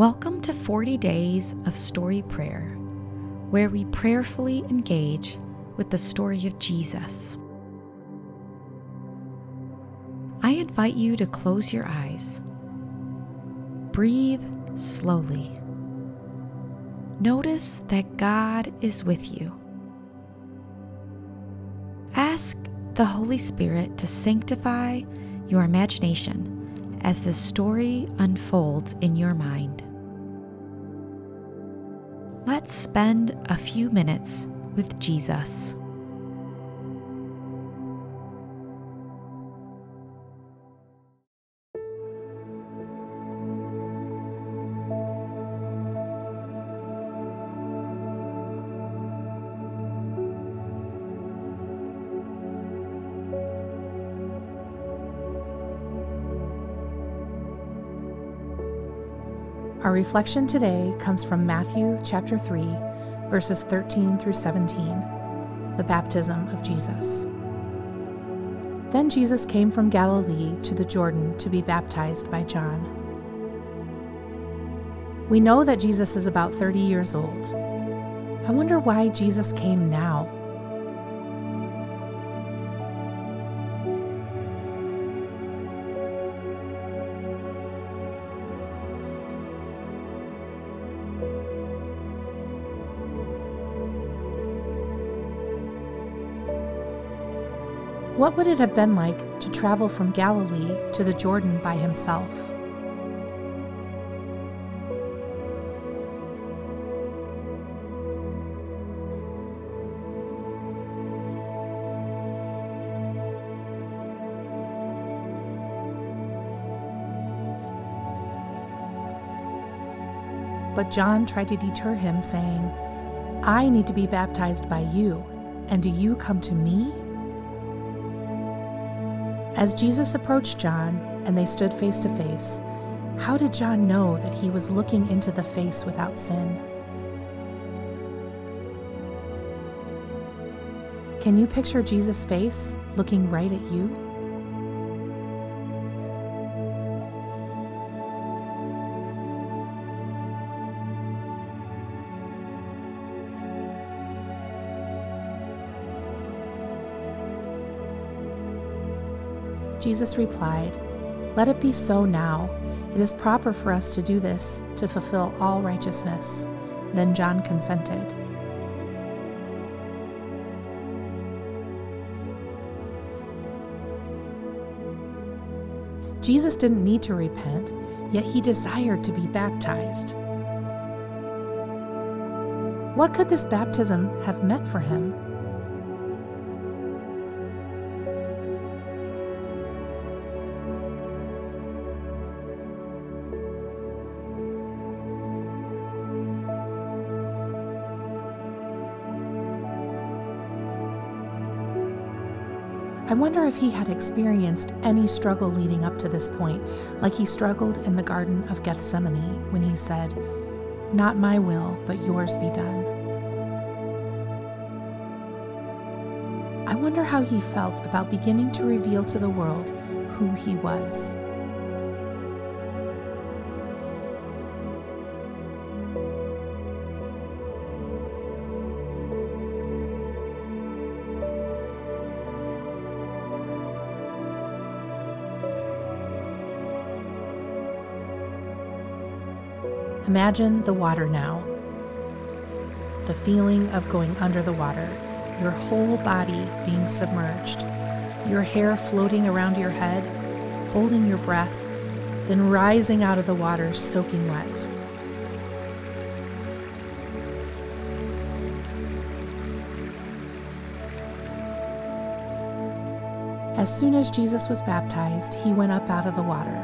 Welcome to 40 Days of Story Prayer, where we prayerfully engage with the story of Jesus. I invite you to close your eyes. Breathe slowly. Notice that God is with you. Ask the Holy Spirit to sanctify your imagination as the story unfolds in your mind. Let's spend a few minutes with Jesus. Our reflection today comes from Matthew chapter 3, verses 13 through 17, the baptism of Jesus. Then Jesus came from Galilee to the Jordan to be baptized by John. We know that Jesus is about 30 years old. I wonder why Jesus came now. What would it have been like to travel from Galilee to the Jordan by himself? But John tried to deter him, saying, I need to be baptized by you, and do you come to me? As Jesus approached John and they stood face to face, how did John know that he was looking into the face without sin? Can you picture Jesus' face looking right at you? Jesus replied, Let it be so now. It is proper for us to do this to fulfill all righteousness. Then John consented. Jesus didn't need to repent, yet he desired to be baptized. What could this baptism have meant for him? I wonder if he had experienced any struggle leading up to this point, like he struggled in the Garden of Gethsemane when he said, Not my will, but yours be done. I wonder how he felt about beginning to reveal to the world who he was. Imagine the water now. The feeling of going under the water, your whole body being submerged, your hair floating around your head, holding your breath, then rising out of the water soaking wet. As soon as Jesus was baptized, he went up out of the water.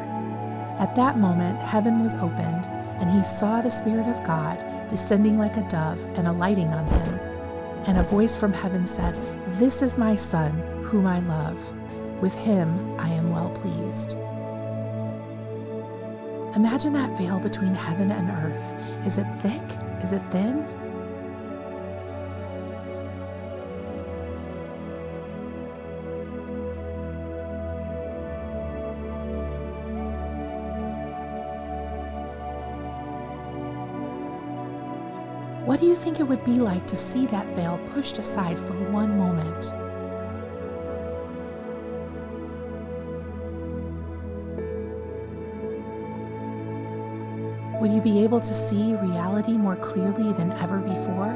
At that moment, heaven was opened and he saw the Spirit of God descending like a dove and alighting on him. And a voice from heaven said, This is my Son, whom I love. With him I am well pleased. Imagine that veil between heaven and earth. Is it thick? Is it thin? What do you think it would be like to see that veil pushed aside for one moment? Would you be able to see reality more clearly than ever before?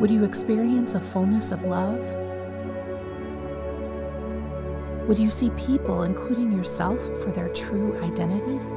Would you experience a fullness of love? Would you see people, including yourself, for their true identity?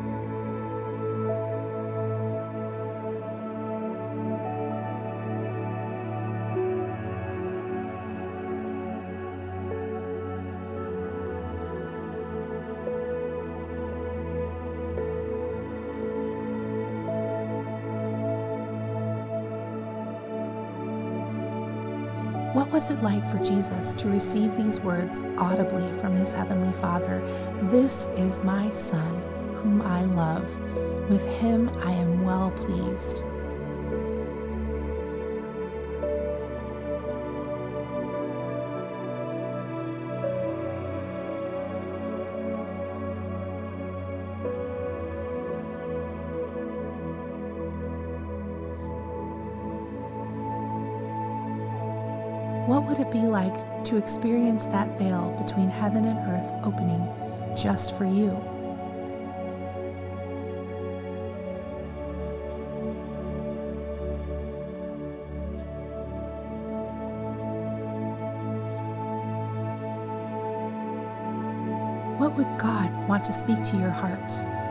What was it like for Jesus to receive these words audibly from his heavenly Father? This is my Son, whom I love. With him I am well pleased. What would it be like to experience that veil between heaven and earth opening just for you? What would God want to speak to your heart?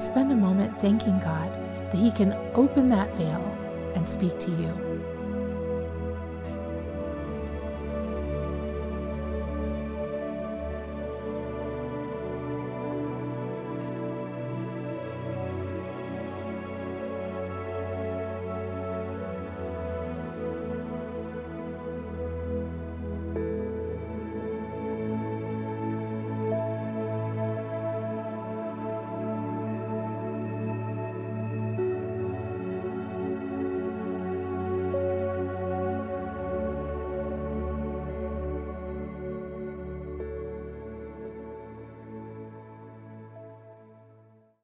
Spend a moment thanking God that He can open that veil and speak to you.